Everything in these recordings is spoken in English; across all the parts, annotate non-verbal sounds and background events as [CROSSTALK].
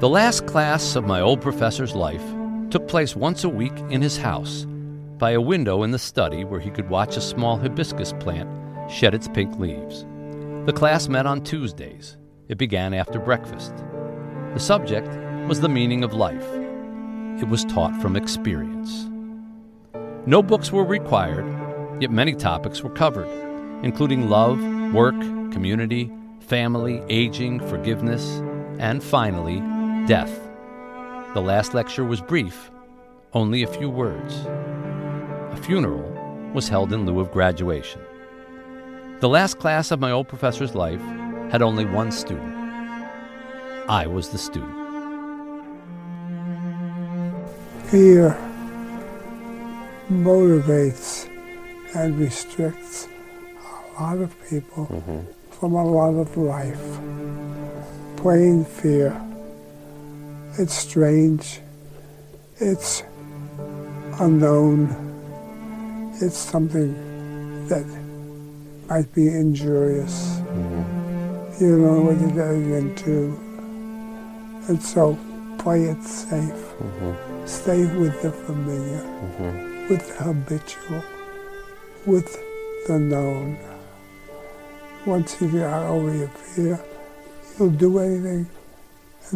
The last class of my old professor's life took place once a week in his house, by a window in the study where he could watch a small hibiscus plant shed its pink leaves. The class met on Tuesdays. It began after breakfast. The subject was the meaning of life. It was taught from experience. No books were required, yet many topics were covered, including love, work, community, family, aging, forgiveness, and finally, death. The last lecture was brief, only a few words. A funeral was held in lieu of graduation. The last class of my old professor's life had only one student. I was the student. Fear motivates and restricts a lot of people mm-hmm. from a lot of life. Plain fear. It's strange. It's unknown. It's something that might be injurious. Mm-hmm. You don't know what you're getting into. And so play it safe. Mm-hmm. Stay with the familiar, mm-hmm. with the habitual, with the known. Once you get over your fear, you'll do anything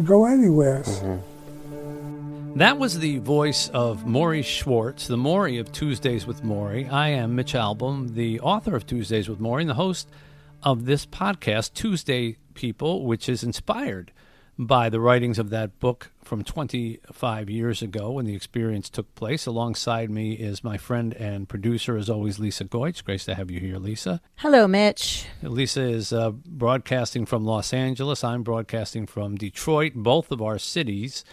go anywhere. That was the voice of Morrie Schwartz, the Morrie of Tuesdays with Morrie. I am Mitch Albom, the author of Tuesdays with Morrie, and the host of this podcast, Tuesday People, which is inspired by the writings of that book from 25 years ago when the experience took place. Alongside me is my friend and producer, as always, Lisa Goich. Great to have you here, Lisa. Hello, Mitch. Lisa is uh, broadcasting from Los Angeles. I'm broadcasting from Detroit. Both of our cities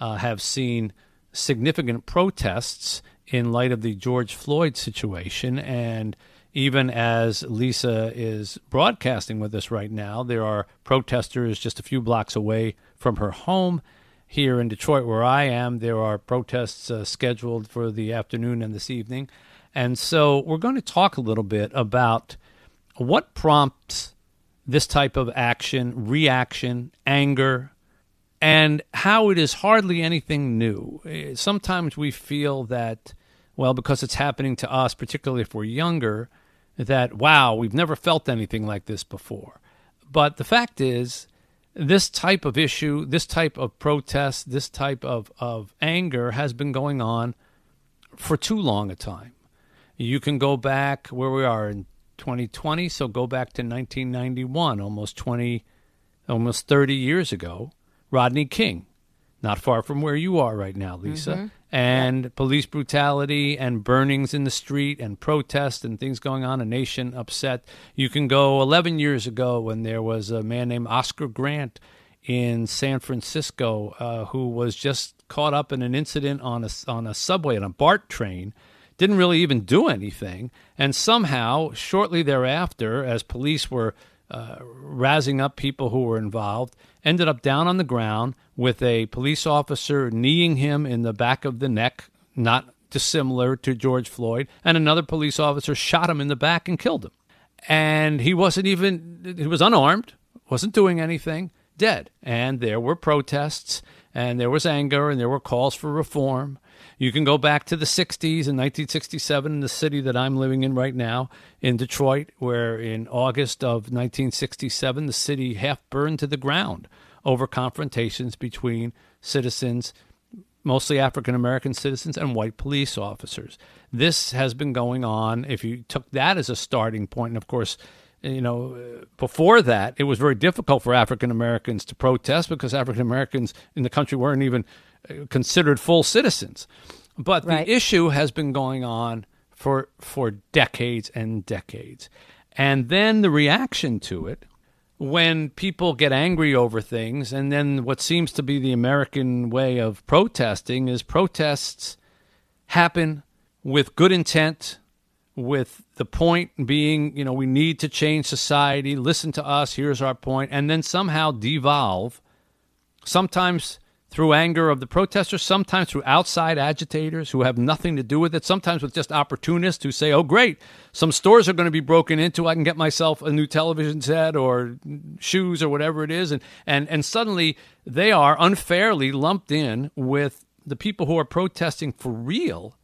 uh, have seen significant protests in light of the George Floyd situation. And even as Lisa is broadcasting with us right now, there are protesters just a few blocks away from her home. Here in Detroit, where I am, there are protests uh, scheduled for the afternoon and this evening. And so we're going to talk a little bit about what prompts this type of action, reaction, anger, and how it is hardly anything new. Sometimes we feel that, well, because it's happening to us, particularly if we're younger, that, wow, we've never felt anything like this before. But the fact is, this type of issue, this type of protest, this type of, of anger has been going on for too long a time. You can go back where we are in 2020, so go back to 1991, almost 20, almost 30 years ago. Rodney King, not far from where you are right now, Lisa, and police brutality and burnings in the street and protests and things going on, a nation upset. You can go 11 years ago when there was a man named Oscar Grant in San Francisco uh, who was just caught up in an incident on a, on a subway, on a BART train, didn't really even do anything. And somehow, shortly thereafter, as police were uh, razzing up people who were involved, ended up down on the ground with a police officer kneeing him in the back of the neck, not dissimilar to George Floyd, and another police officer shot him in the back and killed him. And he wasn't even, he was unarmed, wasn't doing anything, dead. And there were protests, and there was anger, and there were calls for reform. You can go back to the 60s in 1967 in the city that I'm living in right now, in Detroit, where in August of 1967, the city half burned to the ground over confrontations between citizens, mostly African American citizens, and white police officers. This has been going on. If you took that as a starting point, and of course, you know, before that, it was very difficult for African Americans to protest because African Americans in the country weren't even uh, considered full citizens. But Right. the issue has been going on for for decades and decades. And then the reaction to it when people get angry over things and then what seems to be the American way of protesting is protests happen with good intent with the point being, you know, we need to change society, listen to us, here's our point, and then somehow devolve, sometimes through anger of the protesters, sometimes through outside agitators who have nothing to do with it, sometimes with just opportunists who say, oh, great, some stores are going to be broken into. I can get myself a new television set or shoes or whatever it is. And, and, and suddenly they are unfairly lumped in with the people who are protesting for real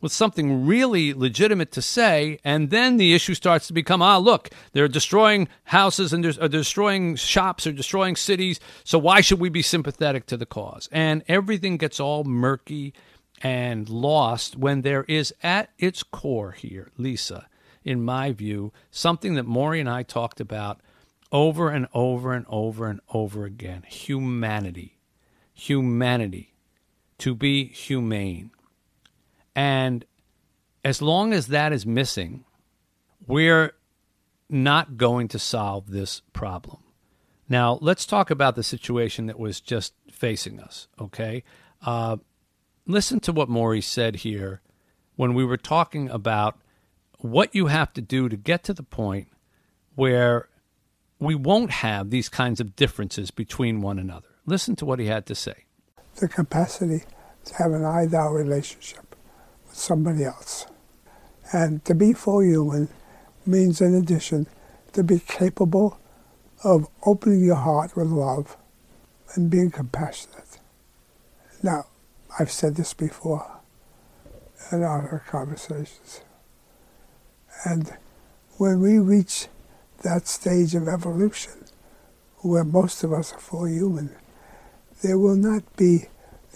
with something really legitimate to say, and then the issue starts to become ah, look, they're destroying houses and they're, destroying shops or destroying cities, so why should we be sympathetic to the cause? And everything gets all murky and lost when there is at its core here, Lisa, in my view, something that Morrie and I talked about over and over and over and over again humanity. Humanity. To be humane and as long as that is missing, we're not going to solve this problem. Now, let's talk about the situation that was just facing us, okay? Uh, listen to what Morrie said here when we were talking about what you have to do to get to the point where we won't have these kinds of differences between one another. Listen to what he had to say. The capacity to have an I-thou relationship somebody else. And to be full human means, in addition, to be capable of opening your heart with love and being compassionate. Now, I've said this before in our conversations. And when we reach that stage of evolution, where most of us are full human, there will not be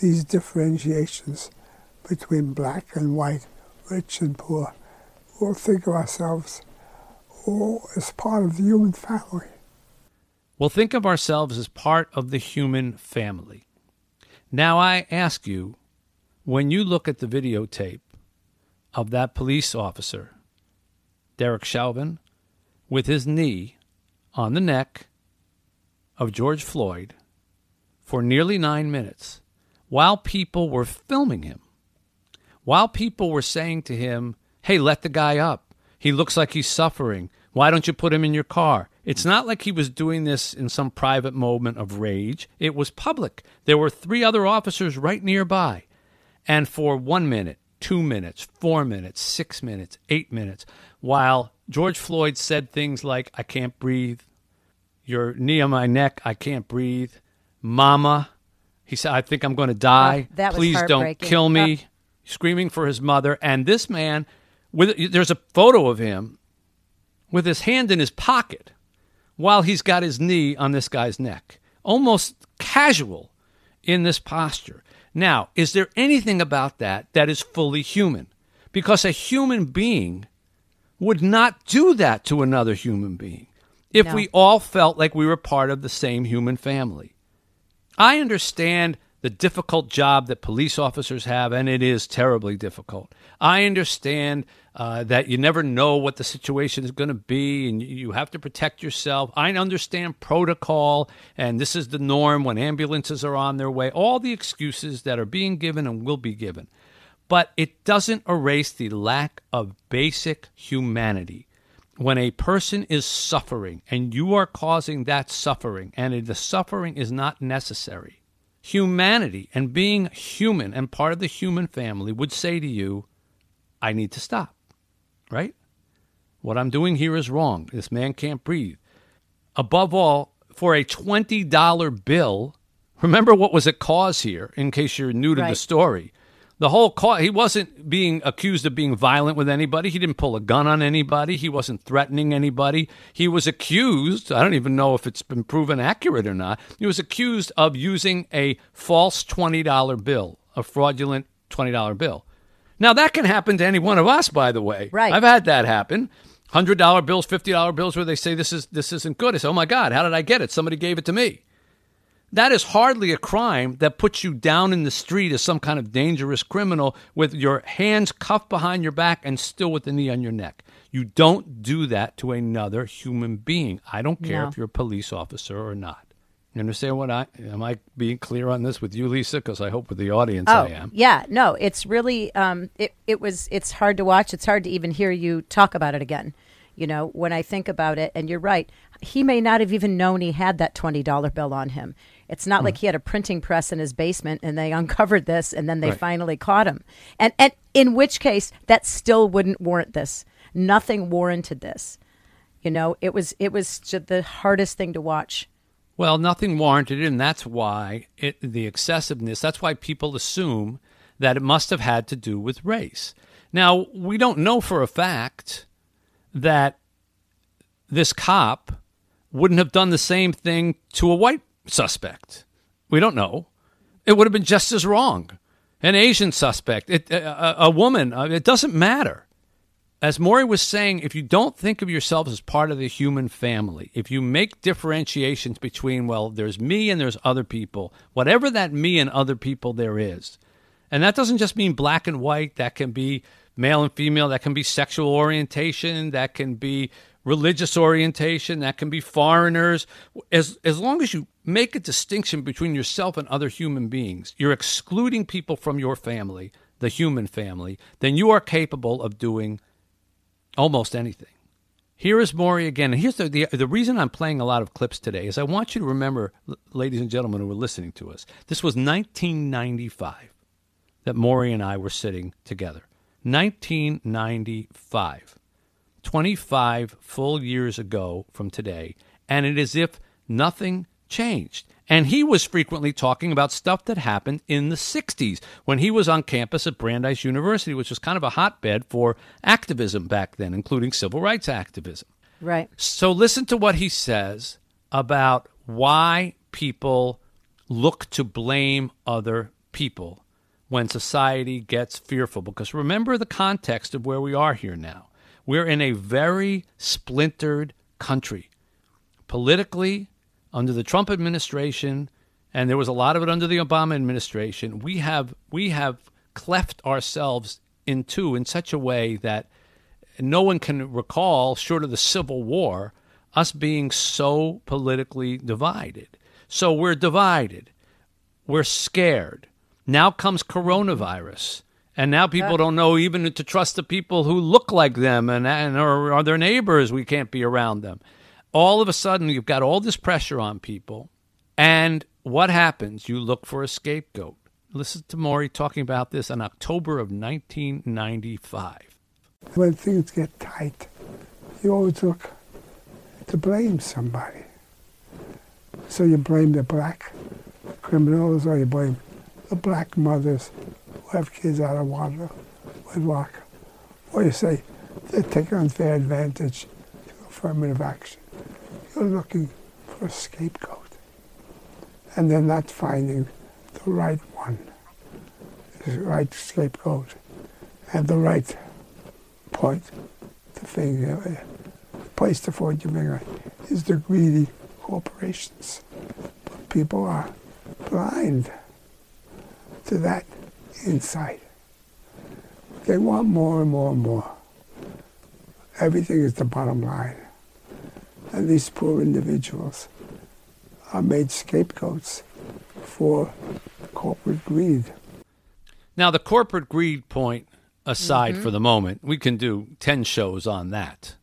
these differentiations between black and white, rich and poor. We'll think of ourselves all as part of the human family. We'll think of ourselves as part of the human family. Now, I ask you, when you look at the videotape of that police officer, Derek Chauvin, with his knee on the neck of George Floyd for nearly nine minutes, while people were filming him, while people were saying to him, Hey, let the guy up. He looks like he's suffering. Why don't you put him in your car? It's not like he was doing this in some private moment of rage. It was public. There were three other officers right nearby. And for one minute, two minutes, four minutes, six minutes, eight minutes, while George Floyd said things like, I can't breathe, your knee on my neck, I can't breathe, Mama, he said, I think I'm going to die. Oh, Please don't kill me screaming for his mother. And this man, with there's a photo of him with his hand in his pocket while he's got his knee on this guy's neck, almost casual in this posture. Now, is there anything about that that is fully human? Because a human being would not do that to another human being if no. we all felt like we were part of the same human family. I understand the difficult job that police officers have, and it is terribly difficult. I understand uh, that you never know what the situation is going to be, and you have to protect yourself. I understand protocol, and this is the norm when ambulances are on their way, all the excuses that are being given and will be given. But it doesn't erase the lack of basic humanity. When a person is suffering and you are causing that suffering, and the suffering is not necessary, humanity and being human and part of the human family would say to you, I need to stop, right? What I'm doing here is wrong. This man can't breathe. Above all, for a $20 bill, remember what was at cause here, in case you're new to right. the story. The whole call, he wasn't being accused of being violent with anybody. He didn't pull a gun on anybody. He wasn't threatening anybody. He was accused, I don't even know if it's been proven accurate or not. He was accused of using a false $20 bill, a fraudulent $20 bill. Now, that can happen to any one of us, by the way. Right. I've had that happen. $100 bills, $50 bills where they say this, is, this isn't good. I say, oh my God, how did I get it? Somebody gave it to me. That is hardly a crime that puts you down in the street as some kind of dangerous criminal with your hands cuffed behind your back and still with the knee on your neck. You don't do that to another human being. I don't care no. if you're a police officer or not. You understand what I am? I being clear on this with you, Lisa? Because I hope with the audience oh, I am. Yeah, no, it's really um, it. It was. It's hard to watch. It's hard to even hear you talk about it again. You know, when I think about it, and you're right, he may not have even known he had that twenty dollar bill on him It's not like hmm. he had a printing press in his basement and they [LAUGHS] uncovered this and then they Right. finally caught him. And and in which case that still wouldn't warrant this. Nothing warranted this. You know, it was it was the hardest thing to watch. Well, nothing warranted it, and that's why it, the excessiveness, that's why people assume that it must have had to do with race. Now, we don't know for a fact that this cop wouldn't have done the same thing to a white suspect. We don't know. It would have been just as wrong. An Asian suspect, it, a, a woman, uh, it doesn't matter as Morrie was saying, if you don't think of yourselves as part of the human family, if you make differentiations between, well, there's me and there's other people, whatever that me and other people there is, and that doesn't just mean black and white, that can be male and female, that can be sexual orientation, that can be religious orientation, that can be foreigners. As, as long as you make a distinction between yourself and other human beings, you're excluding people from your family, the human family, then you are capable of doing almost anything. Here is Morrie again. And here's the, the the reason I'm playing a lot of clips today is I want you to remember, ladies and gentlemen who are listening to us, this was 1995 that Morrie and I were sitting together. 1995. 25 full years ago from today, and it is as if nothing changed. And he was frequently talking about stuff that happened in the 60s when he was on campus at Brandeis University, which was kind of a hotbed for activism back then, including civil rights activism. Right. So listen to what he says about why people look to blame other people when society gets fearful. Because remember the context of where we are here now. We're in a very splintered country. Politically, under the Trump administration, and there was a lot of it under the Obama administration, we have we have cleft ourselves in two in such a way that no one can recall, short of the Civil War, us being so politically divided. So we're divided. We're scared. Now comes coronavirus. And now people don't know even to trust the people who look like them and, and or are their neighbors. We can't be around them. All of a sudden, you've got all this pressure on people. And what happens? You look for a scapegoat. Listen to Morrie talking about this in October of 1995. When things get tight, you always look to blame somebody. So you blame the black criminals or you blame the black mothers have kids out of water wedlock. Or you say they take unfair advantage to affirmative action. You're looking for a scapegoat. And they're not finding the right one, the right scapegoat, and the right point the finger, uh, place to point your finger is the greedy corporations. But people are blind to that insight. They want more and more and more. Everything is the bottom line. And these poor individuals are made scapegoats for corporate greed. Now, the corporate greed point aside mm-hmm. for the moment, we can do 10 shows on that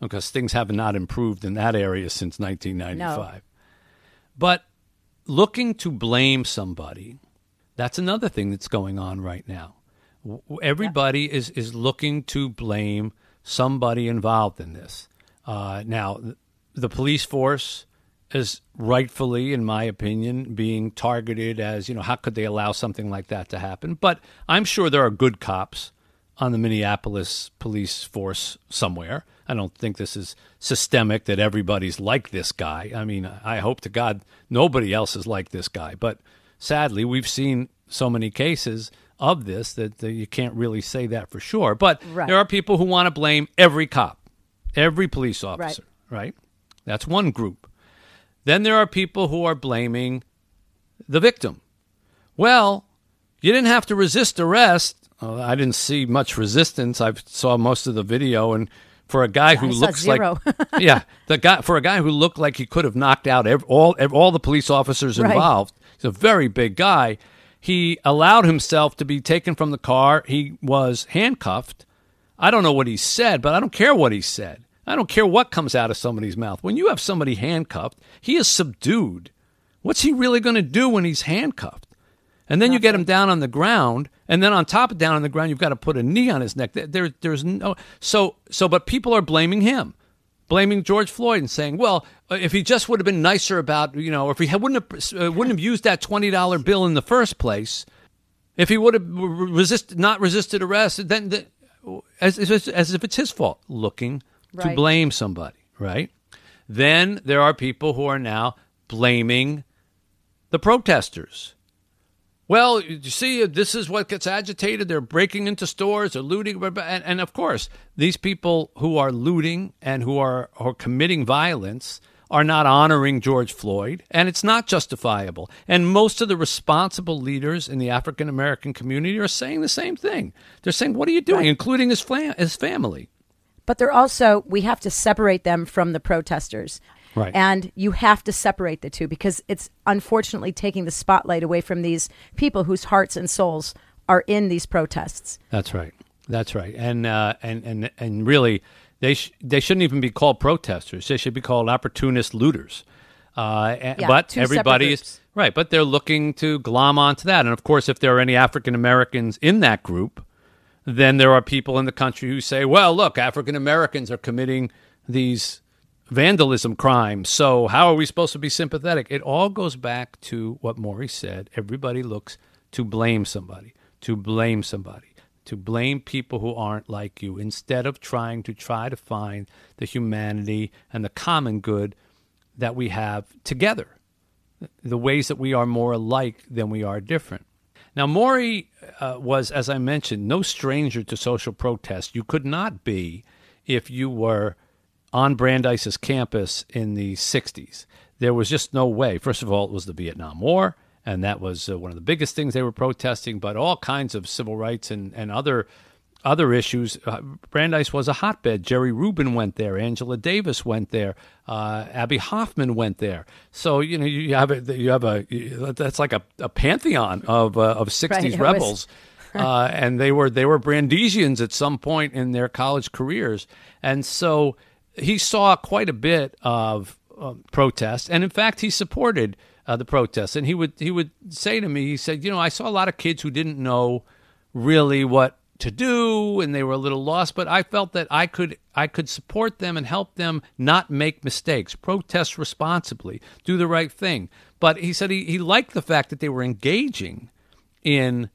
because things have not improved in that area since 1995. But looking to blame somebody, that's another thing that's going on right now. Everybody is, is looking to blame somebody involved in this. Uh, now, the police force is rightfully, in my opinion, being targeted as, you know, how could they allow something like that to happen? But I'm sure there are good cops on the Minneapolis police force somewhere. I don't think this is systemic that everybody's like this guy. I mean, I hope to God nobody else is like this guy. But sadly, we've seen so many cases of this that, that you can't really say that for sure. But Right. there are people who want to blame every cop, every police officer, right? That's one group. Then there are people who are blaming the victim. Well, you didn't have to resist arrest. Uh, I didn't see much resistance. I saw most of the video, and for a guy who I looks like [LAUGHS] yeah, the guy for a guy who looked like he could have knocked out ev all all the police officers Right. involved. He's a very big guy. He allowed himself to be taken from the car. He was handcuffed. I don't know what he said, but I don't care what he said. I don't care what comes out of somebody's mouth. When you have somebody handcuffed, he is subdued What's he really going to do when he's handcuffed? And then you get him down on the ground, and then on top of down on the ground, you've got to put a knee on his neck. There, there's no so so, but people are blaming him, blaming George Floyd, and saying, "Well, uh, if he just would have been nicer about, you know, if he wouldn't have uh, wouldn't have used that twenty dollar bill in the first place, if he would have resist not resisted arrest, then, then as, as, as if it's his fault, looking right. to blame somebody, right? Then there are people who are now blaming the protesters well, you see, this is what gets agitated. They're breaking into stores, they're looting, and, and of course, these people who are looting and who are, are committing violence are not honoring George Floyd, and it's not justifiable. And most of the responsible leaders in the African American community are saying the same thing. They're saying, "What are you doing?" Right. Including his fam- his family. But they're also we have to separate them from the protesters. Right. And you have to separate the two because it's unfortunately taking the spotlight away from these people whose hearts and souls are in these protests. That's right. That's right. And uh, and and and really, they sh- they shouldn't even be called protesters. They should be called opportunist looters. Uh, yeah, but everybody is right. But they're looking to glom onto that. And of course, if there are any African Americans in that group, then there are people in the country who say, "Well, look, African Americans are committing these vandalism crime. So how are we supposed to be sympathetic? It all goes back to what Morrie said. Everybody looks to blame somebody, to blame somebody, to blame people who aren't like you, instead of trying to try to find the humanity and the common good that we have together, the ways that we are more alike than we are different. Now, Morrie uh, was, as I mentioned, no stranger to social protest. You could not be if you were on Brandeis's campus in the 60s. There was just no way. First of all, it was the Vietnam War, and that was uh, one of the biggest things they were protesting, but all kinds of civil rights and, and other other issues. Uh, Brandeis was a hotbed. Jerry Rubin went there. Angela Davis went there. Uh, Abbie Hoffman went there. So you know you have a you have a that's like a, a pantheon of uh, of '60s right, rebels. [LAUGHS] uh, and they were they were Brandeisians at some point in their college careers, and so he saw quite a bit of uh, protest, and in fact, he supported uh, the protests. And he would he would say to me, he said, "You know, I saw a lot of kids who didn't know really what to do, and they were a little lost. But I felt that I could I could support them and help them not make mistakes, protest responsibly, do the right thing." But he said he, he liked the fact that they were engaging in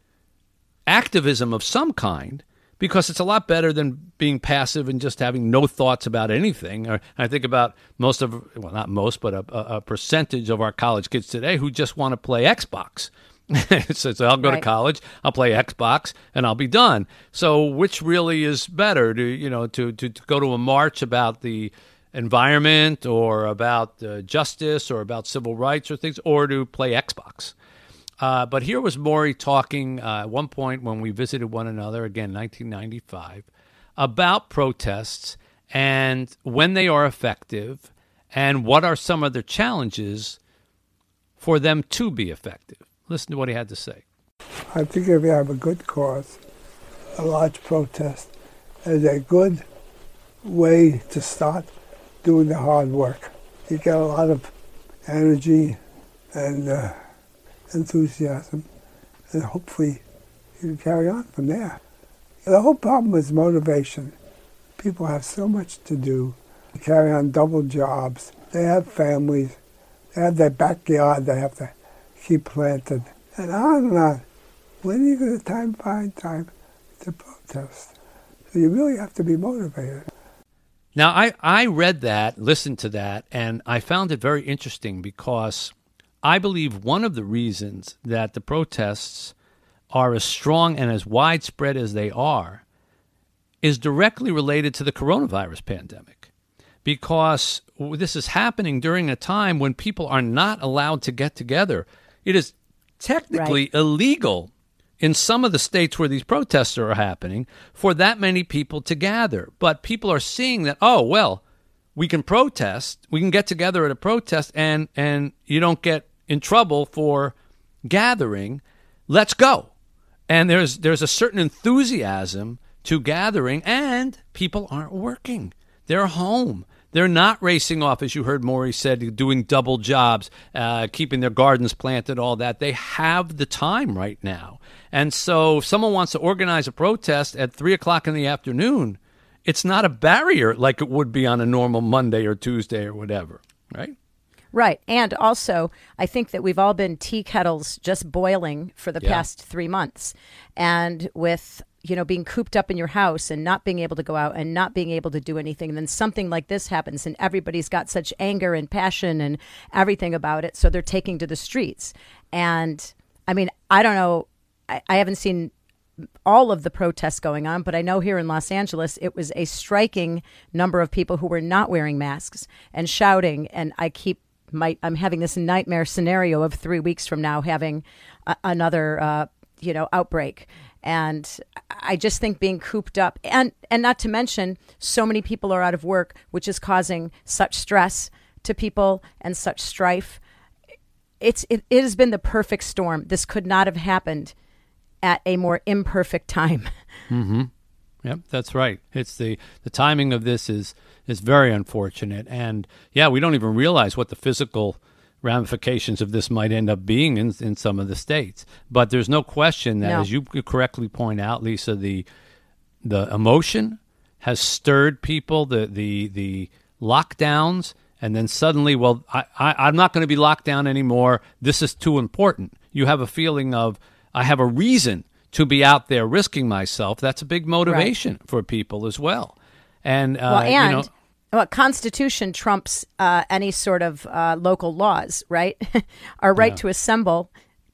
activism of some kind because it's a lot better than being passive and just having no thoughts about anything. Or I think about most of, well, not most, but a, a percentage of our college kids today who just want to play Xbox. [LAUGHS] so, so, I'll go right. to college, I'll play Xbox, and I'll be done. So which really is better to you know to to, to go to a march about the environment or about uh, justice or about civil rights or things, or to play Xbox? Uh, but here was Morrie talking uh, at one point when we visited one another, again, 1995, about protests and when they are effective and what are some of the challenges for them to be effective. Listen to what he had to say. I think if you have a good cause, a large protest is a good way to start doing the hard work. You get a lot of energy and uh, enthusiasm, and hopefully you carry on from there. The whole problem is motivation. People have so much to do, they carry on double jobs, they have families, they have their backyard they have to keep planted, and on and on. When are you going to time find time to protest? So you really have to be motivated. Now, I, I read that, listened to that, and I found it very interesting because I believe one of the reasons that the protests are as strong and as widespread as they are is directly related to the coronavirus pandemic. Because this is happening during a time when people are not allowed to get together. It is technically right. illegal in some of the states where these protests are happening for that many people to gather. But people are seeing that, oh, well, we can protest, we can get together at a protest and and you don't get in trouble for gathering, let's go. And there's there's a certain enthusiasm to gathering and people aren't working. They're home. They're not racing off, as you heard Morrie said, doing double jobs, uh, keeping their gardens planted, all that. They have the time right now. And so if someone wants to organize a protest at 3 o'clock in the afternoon, it's not a barrier like it would be on a normal Monday or Tuesday or whatever, right? Right. And also, I think that we've all been tea kettles just boiling for the Yeah. past three months. And with, you know, being cooped up in your house and not being able to go out and not being able to do anything, and then something like this happens and everybody's got such anger and passion and everything about it. So they're taking to the streets. And I mean, I don't know. I, I haven't seen all of the protests going on, but I know here in Los Angeles it was a striking number of people who were not wearing masks and shouting. And I keep my I'm having this nightmare scenario of three weeks from now having a, another uh, you know outbreak. And I just think being cooped up and and not to mention so many people are out of work, which is causing such stress to people and such strife. It's it, it has been the perfect storm. This could not have happened at a more imperfect time. Yep, that's right. It's the the timing of this is is very unfortunate, and yeah, we don't even realize what the physical ramifications of this might end up being in in some of the states. But there's no question that, No. as you correctly point out, Lisa, the the emotion has stirred people. The the the lockdowns, and then suddenly, well, I, I I'm not going to be locked down anymore. This is too important. You have a feeling of I have a reason to be out there risking myself. That's a big motivation for people as well. And, uh, well, and you know, well, Constitution trumps uh, any sort of uh, local laws, right? [LAUGHS] Our right to assemble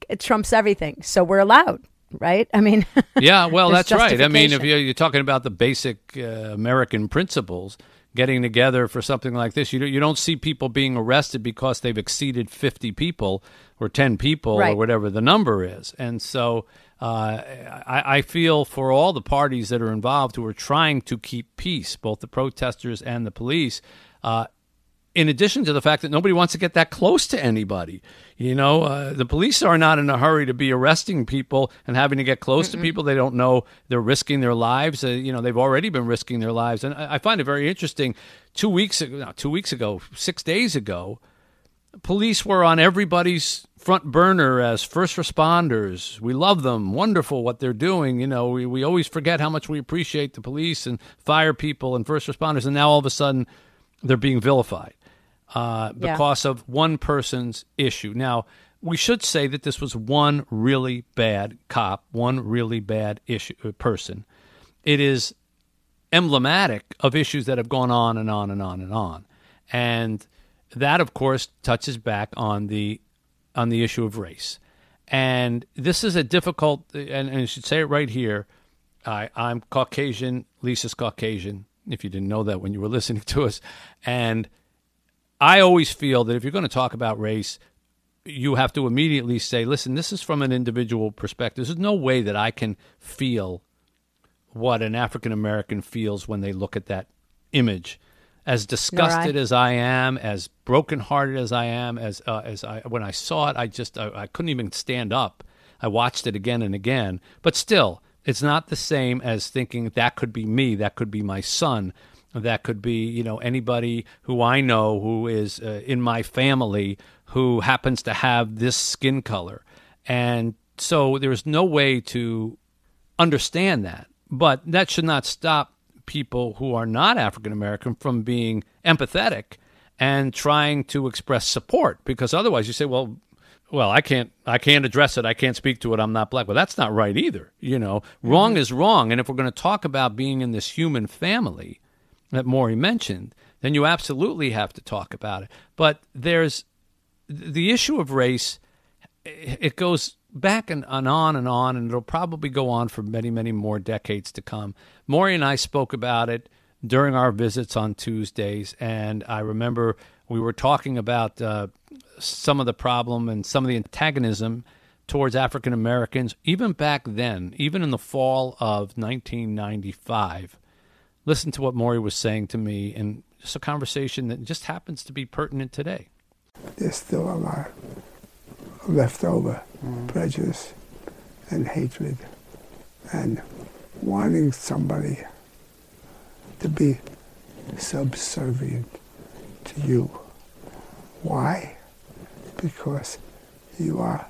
it trumps everything, so we're allowed, right? I mean, [LAUGHS] yeah, well, that's right. I mean, if you're, you're talking about the basic uh, American principles, getting together for something like this, you you don't see people being arrested because they've exceeded 50 people or 10 people or whatever the number is. And so uh, I, I feel for all the parties that are involved who are trying to keep peace, both the protesters and the police. Uh, in addition to the fact that nobody wants to get that close to anybody. You know, uh, the police are not in a hurry to be arresting people and having to get close to people they don't know. They're risking their lives. Uh, you know, they've already been risking their lives. And I, I find it very interesting. Two weeks ago, no, two weeks ago, six days ago, police were on everybody's front burner as first responders. We love them. Wonderful what they're doing. You know, we, we always forget how much we appreciate the police and fire people and first responders. And now all of a sudden, they're being vilified uh, Yeah. because of one person's issue. Now, we should say that this was one really bad cop, one really bad issue uh, person. It is emblematic of issues that have gone on and on and on and on, and that, of course, touches back on the on the issue of race. And this is a difficult, and, and I should say it right here. I, I'm Caucasian. Lisa's Caucasian. If you didn't know that when you were [LAUGHS] listening to us, and I always feel that if you're going to talk about race, you have to immediately say, listen, this is from an individual perspective. There's no way that I can feel what an African American feels when they look at that image. As disgusted as I am, as brokenhearted as I am, as uh, as I when I saw it, I just I, I couldn't even stand up. I watched it again and again, but still, it's not the same as thinking that could be me, that could be my son, that could be you know anybody who I know who is uh, in my family who happens to have this skin color, and so there's no way to understand that. But that should not stop people who are not African American from being empathetic and trying to express support because otherwise you say, well, well, I can't I can't address it. I can't speak to it. I'm not black. Well, that's not right either. You know, mm-hmm. wrong is wrong. And if we're going to talk about being in this human family that Morrie mentioned, then you absolutely have to talk about it. But there's the issue of race it goes back and, and on and on, and it'll probably go on for many, many more decades to come. Morrie and I spoke about it during our visits on Tuesdays, and I remember we were talking about uh, some of the problem and some of the antagonism towards African Americans, even back then, even in the fall of 1995. Listen to what Morrie was saying to me, and just a conversation that just happens to be pertinent today. There's still a lot left over prejudice and hatred and wanting somebody to be subservient to you. Why? Because you are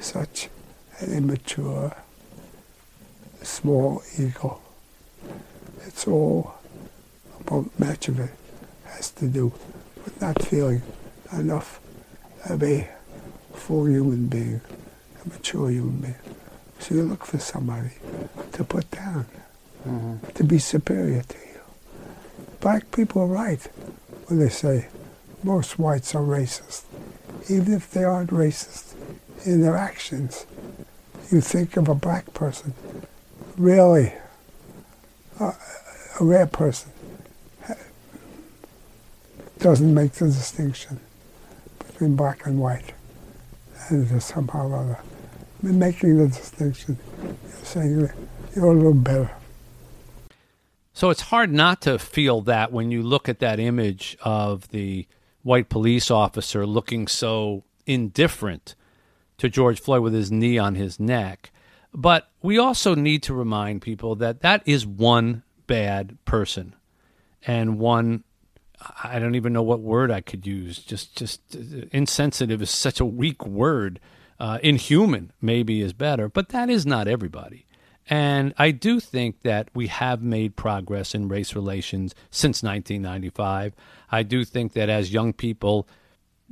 such an immature, small ego. It's all about much of it has to do with not feeling enough of a full human being, a mature human being. So you look for somebody to put down, mm-hmm. to be superior to you. Black people are right when they say most whites are racist. Even if they aren't racist in their actions, you think of a black person, really, uh, a rare person, doesn't make the distinction between black and white, and somehow or other making the distinction, saying you're a little better. So it's hard not to feel that when you look at that image of the white police officer looking so indifferent to George Floyd with his knee on his neck. But we also need to remind people that that is one bad person and one I don't even know what word I could use. Just just uh, insensitive is such a weak word uh, inhuman maybe is better, but that is not everybody. And I do think that we have made progress in race relations since 1995. I do think that as young people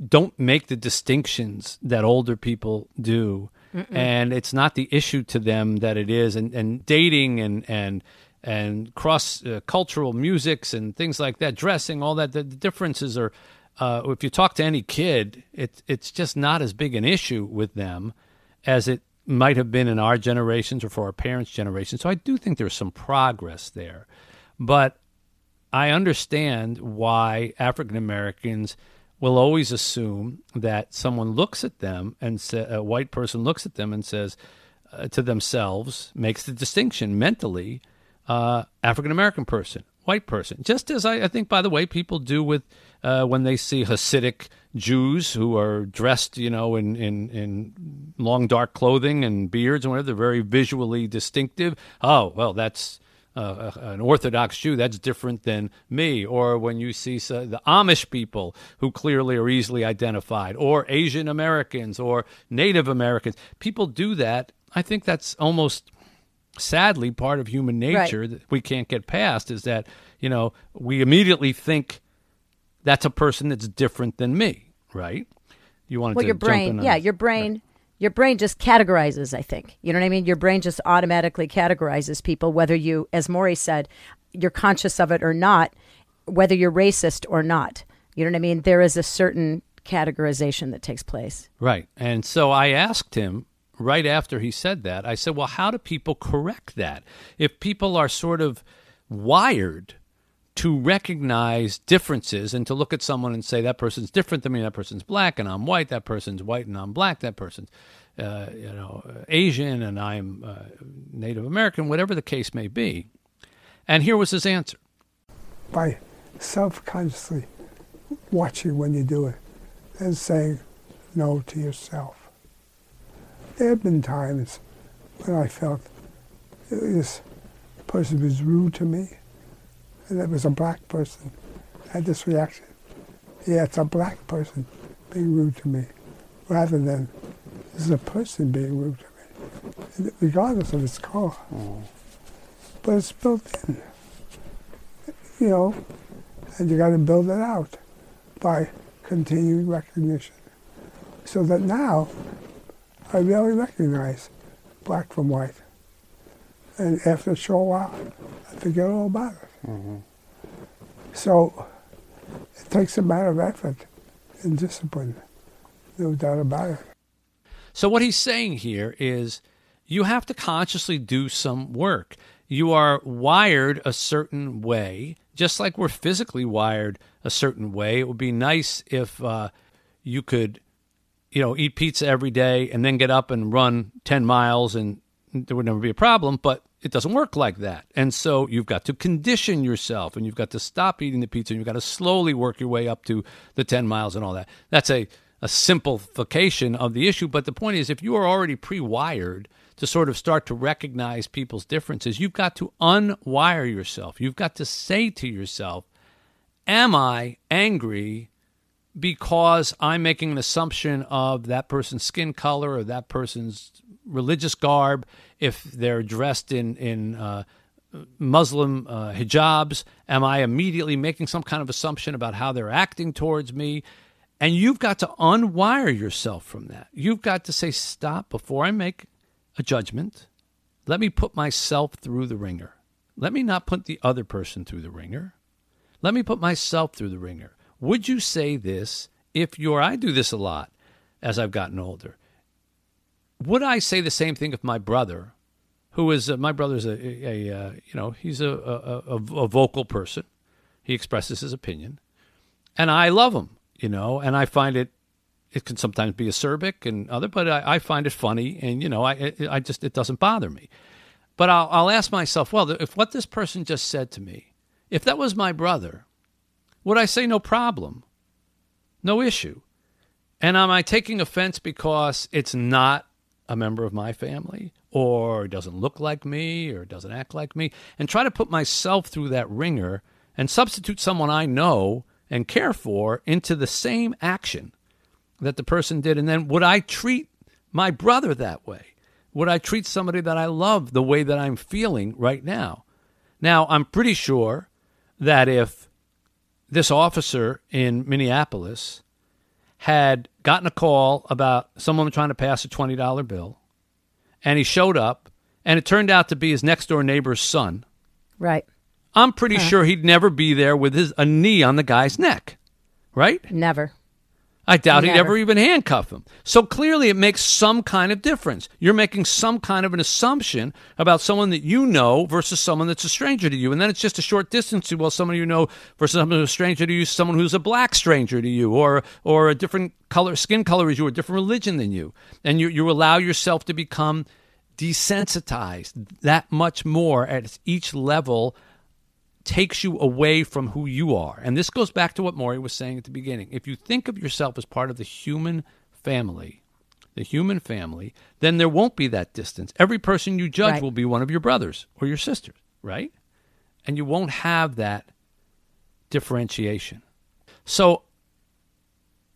don't make the distinctions that older people do, Mm-mm. and it's not the issue to them that it is, and, and dating and and and cross uh, cultural musics and things like that, dressing, all that. The, the differences are uh, if you talk to any kid, it, it's just not as big an issue with them as it might have been in our generations or for our parents' generation. So I do think there's some progress there. But I understand why African Americans will always assume that someone looks at them and sa- a white person looks at them and says uh, to themselves, makes the distinction mentally, uh, African American person, white person. Just as I, I, think, by the way, people do with uh, when they see Hasidic Jews who are dressed, you know, in, in, in long dark clothing and beards and whatever. They're very visually distinctive. Oh, well, that's uh, an Orthodox Jew. That's different than me. Or when you see uh, the Amish people who clearly are easily identified, or Asian Americans, or Native Americans. People do that. I think that's almost sadly part of human nature right. that we can't get past is that you know we immediately think that's a person that's different than me, right? You want well, to your brain, yeah, your brain. Right. Your brain just categorizes, I think. You know what I mean? Your brain just automatically categorizes people, whether you, as Morrie said, you're conscious of it or not, whether you're racist or not. You know what I mean? There is a certain categorization that takes place. Right. And so I asked him right after he said that, I said, well, how do people correct that? If people are sort of wired to recognize differences and to look at someone and say that person's different than me, that person's black and I'm white, that person's white and I'm black, that person's uh, you know Asian and I'm uh, Native American, whatever the case may be. And here was his answer: by self-consciously watching when you do it and saying no to yourself. There have been times when I felt this person was rude to me and it was a black person. I had this reaction. Yeah, it's a black person being rude to me, rather than this is a person being rude to me, regardless of its color. Mm. But it's built in, you know, and you got to build it out by continuing recognition. So that now I really recognize black from white. And after a short while, I forget all about it. Mm-hmm. So it takes a matter of effort and discipline, no doubt about it. So what he's saying here is you have to consciously do some work. You are wired a certain way, just like we're physically wired a certain way. It would be nice if uh, you could, you know, eat pizza every day and then get up and run 10 miles and there would never be a problem. But it doesn't work like that. And so you've got to condition yourself and you've got to stop eating the pizza and you've got to slowly work your way up to the 10 miles and all that. That's a, a simplification of the issue. But the point is, if you are already pre wired to sort of start to recognize people's differences, you've got to unwire yourself. You've got to say to yourself, am I angry because I'm making an assumption of that person's skin color or that person's religious garb, if they're dressed in in uh, Muslim uh, hijabs, am I immediately making some kind of assumption about how they're acting towards me? And you've got to unwire yourself from that. You've got to say, stop before I make a judgment. Let me put myself through the wringer. Let me not put the other person through the wringer. Let me put myself through the wringer. Would you say this if you're, I do this a lot as I've gotten older. Would I say the same thing if my brother, who is, uh, my brother's a, a, a uh, you know, he's a, a, a vocal person. He expresses his opinion. And I love him, you know, and I find it it can sometimes be acerbic and other, but I, I, find it funny, and you know, I I just it doesn't bother me. But I'll, I'll ask myself, well, if what this person just said to me, if that was my brother, would I say no problem, no issue? And am I taking offense because it's not a member of my family, or doesn't look like me, or doesn't act like me, and try to put myself through that wringer and substitute someone I know and care for into the same action that the person did? And then would I treat my brother that way? Would I treat somebody that I love the way that I'm feeling right now? Now, I'm pretty sure that if this officer in Minneapolis had gotten a call about someone trying to pass a $20 bill and he showed up and it turned out to be his next door neighbor's son. Right. I'm pretty huh. sure he'd never be there with his a knee on the guy's neck. Right? Never. I doubt Never. he'd ever even handcuff him. So clearly, it makes some kind of difference. You're making some kind of an assumption about someone that you know versus someone that's a stranger to you. And then it's just a short distance to, well, someone you know versus someone who's a stranger to you, someone who's a black stranger to you, or, or a different color, skin color as you, or a different religion than you. And you, you allow yourself to become desensitized that much more at each level takes you away from who you are. And this goes back to what Morrie was saying at the beginning. If you think of yourself as part of the human family, the human family, then there won't be that distance. Every person you judge right. will be one of your brothers or your sisters, right? And you won't have that differentiation. So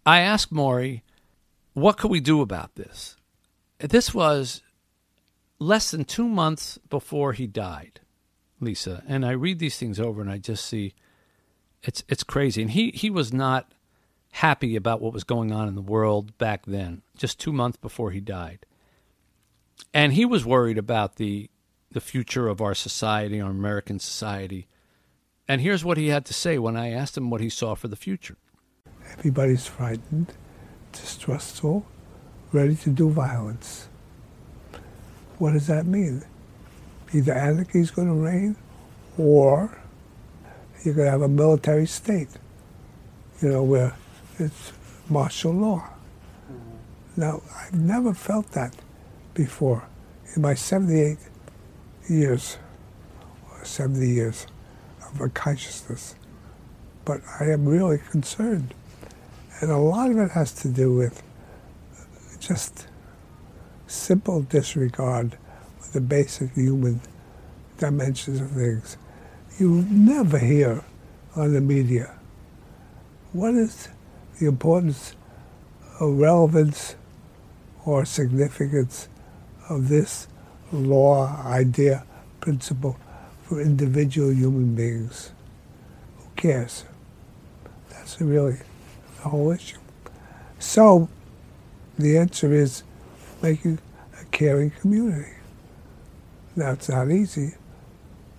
I asked Morrie, what could we do about this? This was less than two months before he died. Lisa, and I read these things over and I just see it's it's crazy. And he he was not happy about what was going on in the world back then, just 2 months before he died. And he was worried about the the future of our society, our American society. And here's what he had to say when I asked him what he saw for the future. Everybody's frightened, distrustful, ready to do violence. What does that mean? Either anarchy is going to reign or you're going to have a military state, you know, where it's martial law. Mm-hmm. Now, I've never felt that before in my 78 years, or 70 years of a consciousness. But I am really concerned. And a lot of it has to do with just simple disregard the basic human dimensions of things. You never hear on the media what is the importance or relevance or significance of this law, idea, principle for individual human beings. Who cares? That's really the whole issue. So the answer is making a caring community. Now, it's not easy,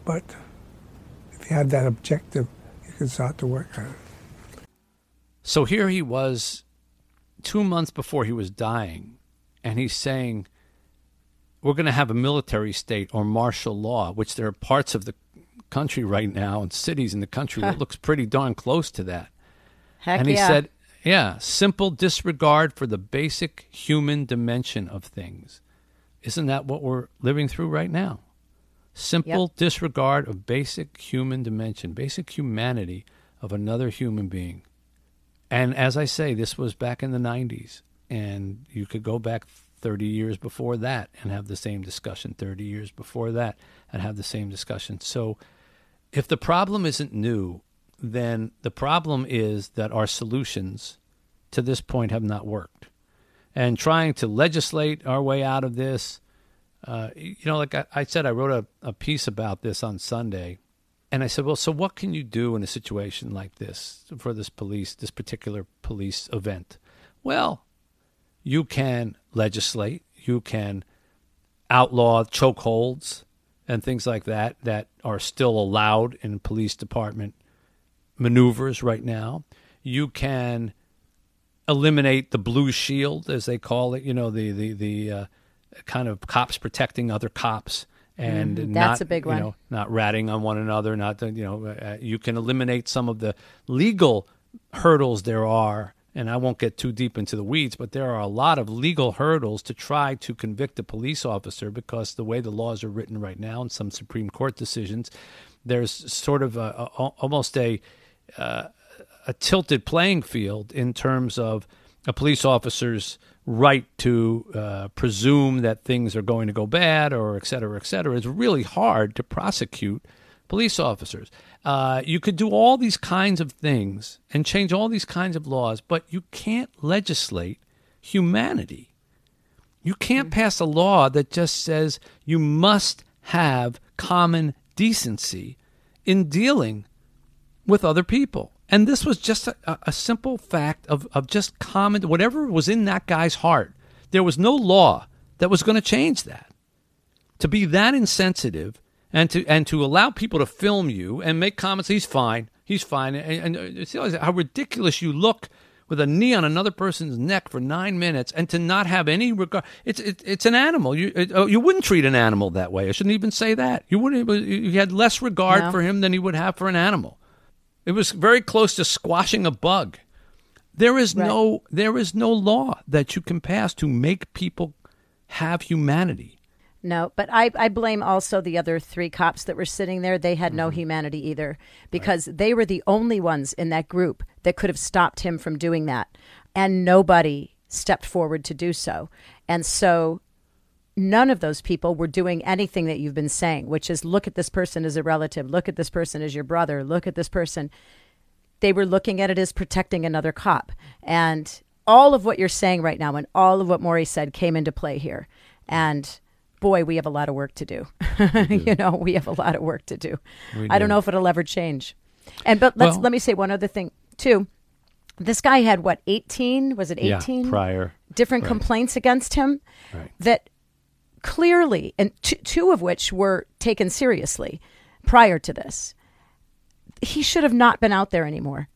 but if you have that objective, you can start to work on it. So here he was two months before he was dying, and he's saying, We're going to have a military state or martial law, which there are parts of the country right now and cities in the country that looks pretty darn close to that. Heck and he yeah. said, Yeah, simple disregard for the basic human dimension of things. Isn't that what we're living through right now? Simple yep. disregard of basic human dimension, basic humanity of another human being. And as I say, this was back in the 90s. And you could go back 30 years before that and have the same discussion, 30 years before that and have the same discussion. So if the problem isn't new, then the problem is that our solutions to this point have not worked. And trying to legislate our way out of this, uh, you know, like I, I said, I wrote a, a piece about this on Sunday. And I said, well, so what can you do in a situation like this for this police, this particular police event? Well, you can legislate, you can outlaw chokeholds and things like that that are still allowed in police department maneuvers right now. You can eliminate the blue shield, as they call it. You know, the the the uh, kind of cops protecting other cops and Mm, not that's a big you one. know not ratting on one another. Not that, you know uh, you can eliminate some of the legal hurdles there are. And I won't get too deep into the weeds, but there are a lot of legal hurdles to try to convict a police officer because the way the laws are written right now, and some Supreme Court decisions, there's sort of a, a, almost a uh, a tilted playing field in terms of a police officer's right to uh, presume that things are going to go bad or et cetera, et cetera. It's really hard to prosecute police officers. Uh, you could do all these kinds of things and change all these kinds of laws, but you can't legislate humanity. You can't pass a law that just says you must have common decency in dealing with other people. And this was just a, a simple fact of, of just common, whatever was in that guy's heart. There was no law that was going to change that. To be that insensitive and to and to allow people to film you and make comments, he's fine, he's fine, and, and uh, see how ridiculous you look with a knee on another person's neck for nine minutes, and to not have any regard. It's it, it's an animal. You it, oh, you wouldn't treat an animal that way. I shouldn't even say that. You wouldn't. You had less regard No. for him than you would have for an animal. It was very close to squashing a bug. There is Right. no there is no law that you can pass to make people have humanity. No, but I, I blame also the other three cops that were sitting there. They had no Mm-hmm. humanity either because they were the only ones in that group that could have stopped him from doing that. And nobody stepped forward to do so. And so none of those people were doing anything that you've been saying, which is look at this person as a relative, look at this person as your brother, look at this person. They were looking at it as protecting another cop. And all of what you're saying right now and all of what Morrie said came into play here. And boy, we have a lot of work to do. [LAUGHS] you know, we have a lot of work to do. I don't know if it'll ever change. And but let's Well- let me say one other thing too. This guy had what, 18? Was it 18? Yeah, prior. different Right. complaints against him Right. that clearly, and t- two of which were taken seriously prior to this. He should have not been out there anymore.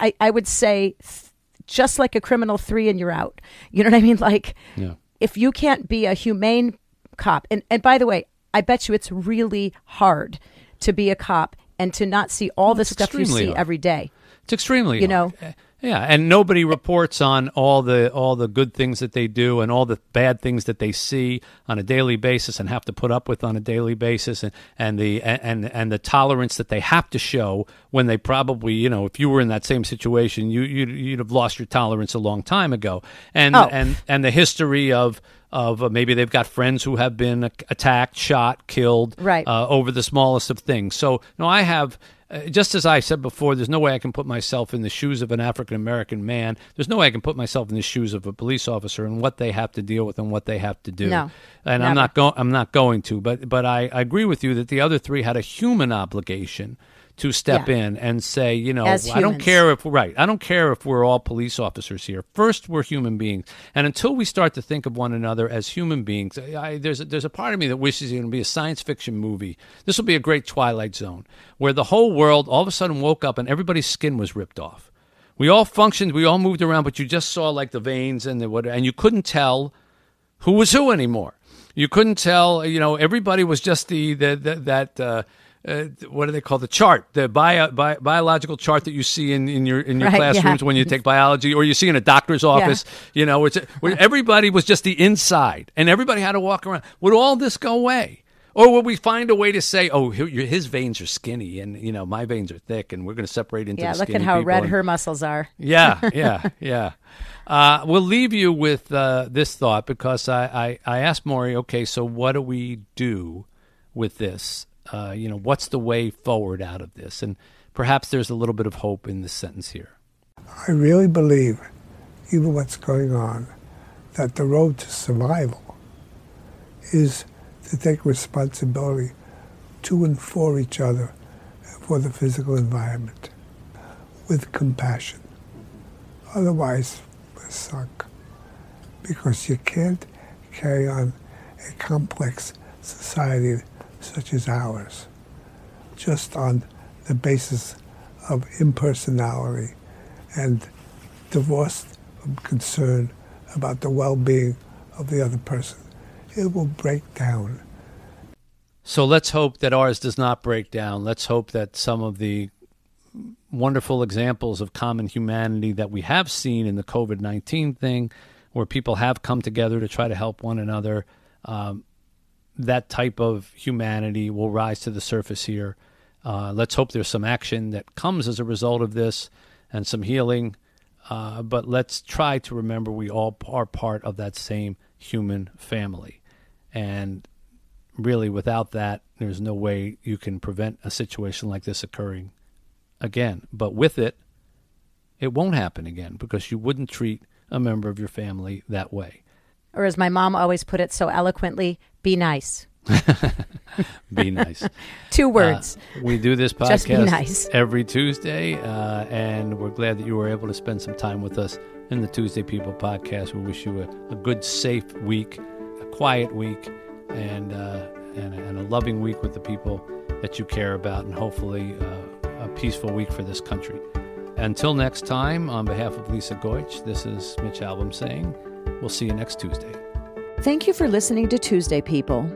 I, I would say, th- just like a criminal three and you're out. You know what I mean? Like, Yeah. if you can't be a humane cop, and, and by the way, I bet you it's really hard to be a cop and to not see all the stuff you see hard. every day. It's extremely You hard. Uh, Yeah, and nobody reports on all the all the good things that they do and all the bad things that they see on a daily basis and have to put up with on a daily basis and, and the and and the tolerance that they have to show when they probably you know if you were in that same situation you you'd, you'd have lost your tolerance a long time ago and Oh. and and the history of of uh, maybe they've got friends who have been attacked, shot, killed, Right. uh, over the smallest of things. So, no, I have, Uh, just as I said before, there's no way I can put myself in the shoes of an African American man. There's no way I can put myself in the shoes of a police officer and what they have to deal with and what they have to do. No, and I'm not going. I'm not going to. But but I, I agree with you that the other three had a human obligation to step Yeah. in and say, you know, I don't care if right. I don't care if we're all police officers here. First, we're human beings, and until we start to think of one another as human beings, I, there's a, there's a part of me that wishes it would be a science fiction movie. This will be a great Twilight Zone, where the whole world all of a sudden woke up and everybody's skin was ripped off. We all functioned, we all moved around, but you just saw like the veins and the what, and you couldn't tell who was who anymore. You couldn't tell. You know, everybody was just the, the, the that. Uh, uh, what do they call the chart? The bio, bi- biological chart that you see in, in your in your Right, yeah. classrooms when you take biology, or you see in a doctor's office. You know, it's where everybody was just the inside, and everybody had to walk around. Would all this go away, or would we find a way to say, "Oh, his veins are skinny, and you know, my veins are thick, and we're going to separate into Yeah, look at how red and- her muscles are. yeah, [LAUGHS] yeah, yeah. Uh, we'll leave you with uh, this thought because I, I, I asked Morrie, okay, so what do we do with this? Uh, you know, what's the way forward out of this? And perhaps there's a little bit of hope in this sentence here. I really believe, even what's going on, that the road to survival is to take responsibility to and for each other for the physical environment with compassion. Otherwise, we're sunk because you can't carry on a complex society such as ours just on the basis of impersonality and divorced from concern about the well-being of the other person. It will break down. So let's hope that ours does not break down. Let's hope that some of the wonderful examples of common humanity that we have seen in the COVID 19 thing, where people have come together to try to help one another, um, that type of humanity will rise to the surface here. Uh, let's hope there's some action that comes as a result of this and some healing. Uh, but let's try to remember we all are part of that same human family. And really, without that, there's no way you can prevent a situation like this occurring again. But with it, it won't happen again because you wouldn't treat a member of your family that way. Or as my mom always put it so eloquently, be nice. [LAUGHS] be nice. [LAUGHS] Two words. Uh, we do this [LAUGHS] podcast nice. every Tuesday, uh, and we're glad that you were able to spend some time with us in the Tuesday People podcast. We wish you a, a good, safe week, a quiet week, and, uh, and, and, a loving week with the people that you care about, and hopefully uh, a peaceful week for this country. Until next time, on behalf of Lisa Goich, this is Mitch Albom saying, we'll see you next Tuesday. Thank you for listening to Tuesday People.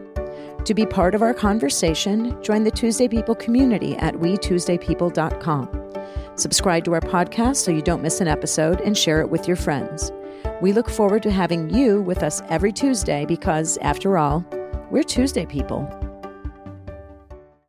To be part of our conversation, join the Tuesday People community at wetuesdaypeople.com. Subscribe to our podcast so you don't miss an episode and share it with your friends. We look forward to having you with us every Tuesday because, after all, we're Tuesday people.